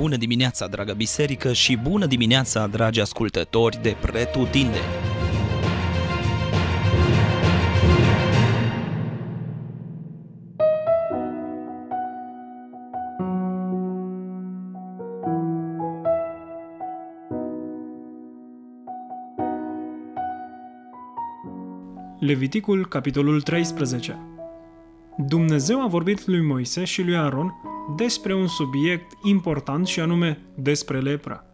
Bună dimineața, dragă biserică, și bună dimineața, dragi ascultători de Pretutindeni! Leviticul, capitolul 13 Dumnezeu a vorbit lui Moise și lui Aaron despre un subiect important și anume despre lepra.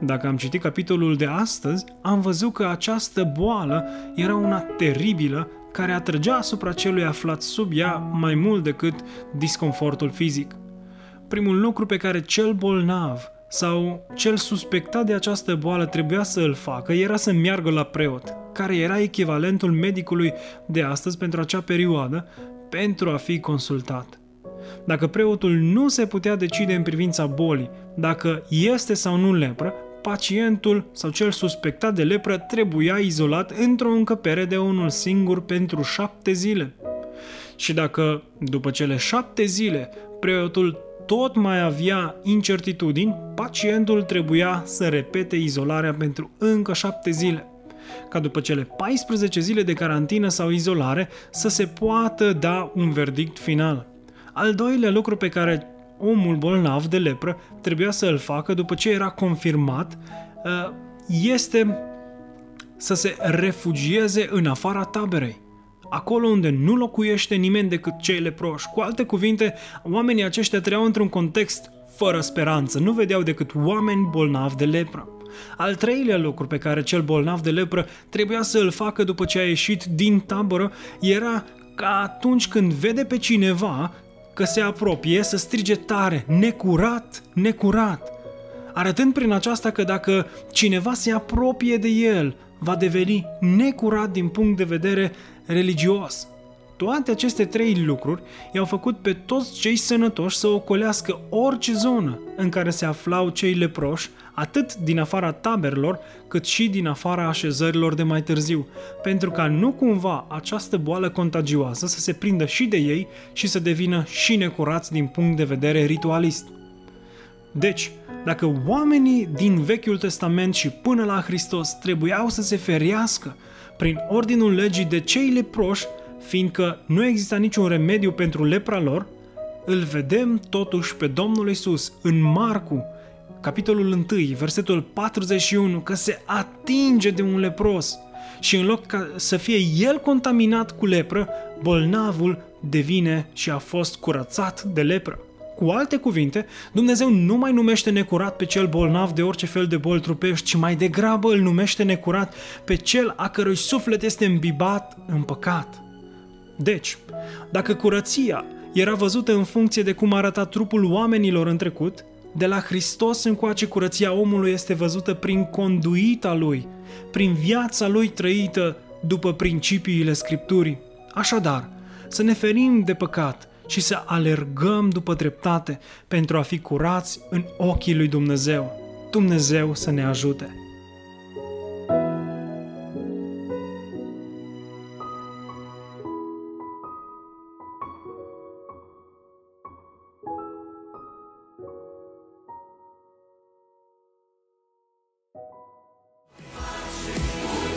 Dacă am citit capitolul de astăzi, am văzut că această boală era una teribilă care atrăgea asupra celui aflat sub ea mai mult decât disconfortul fizic. Primul lucru pe care cel bolnav sau cel suspectat de această boală trebuia să îl facă era să meargă la preot, care era echivalentul medicului de astăzi pentru acea perioadă, pentru a fi consultat. Dacă preotul nu se putea decide în privința bolii, dacă este sau nu lepră, pacientul sau cel suspectat de lepră trebuia izolat într-o încăpere de unul singur pentru șapte zile. Și dacă, după cele șapte zile, preotul tot mai avea incertitudini, pacientul trebuia să repete izolarea pentru încă șapte zile ca după cele 14 zile de carantină sau izolare să se poată da un verdict final. Al doilea lucru pe care omul bolnav de lepră trebuia să îl facă după ce era confirmat uh, este să se refugieze în afara taberei acolo unde nu locuiește nimeni decât cei leproși. Cu alte cuvinte, oamenii aceștia trăiau într-un context fără speranță, nu vedeau decât oameni bolnavi de lepră. Al treilea lucru pe care cel bolnav de lepră trebuia să îl facă după ce a ieșit din tabără era ca atunci când vede pe cineva că se apropie să strige tare, necurat, necurat, arătând prin aceasta că dacă cineva se apropie de el, va deveni necurat din punct de vedere religios. Toate aceste trei lucruri i-au făcut pe toți cei sănătoși să ocolească orice zonă în care se aflau cei leproși, atât din afara taberelor, cât și din afara așezărilor de mai târziu, pentru ca nu cumva această boală contagioasă să se prindă și de ei și să devină și necurați din punct de vedere ritualist. Deci, dacă oamenii din Vechiul Testament și până la Hristos trebuiau să se ferească prin ordinul legii de cei leproși, fiindcă nu exista niciun remediu pentru lepra lor, îl vedem totuși pe Domnul Isus în Marcu, capitolul 1, versetul 41, că se atinge de un lepros și în loc ca să fie el contaminat cu lepră, bolnavul devine și a fost curățat de lepră. Cu alte cuvinte, Dumnezeu nu mai numește necurat pe cel bolnav de orice fel de boli trupești, ci mai degrabă îl numește necurat pe cel a cărui suflet este îmbibat în păcat. Deci, dacă curăția era văzută în funcție de cum arăta trupul oamenilor în trecut, de la Hristos încoace curăția omului este văzută prin conduita lui, prin viața lui trăită după principiile Scripturii. Așadar, să ne ferim de păcat și să alergăm după dreptate pentru a fi curați în ochii lui Dumnezeu. Dumnezeu să ne ajute!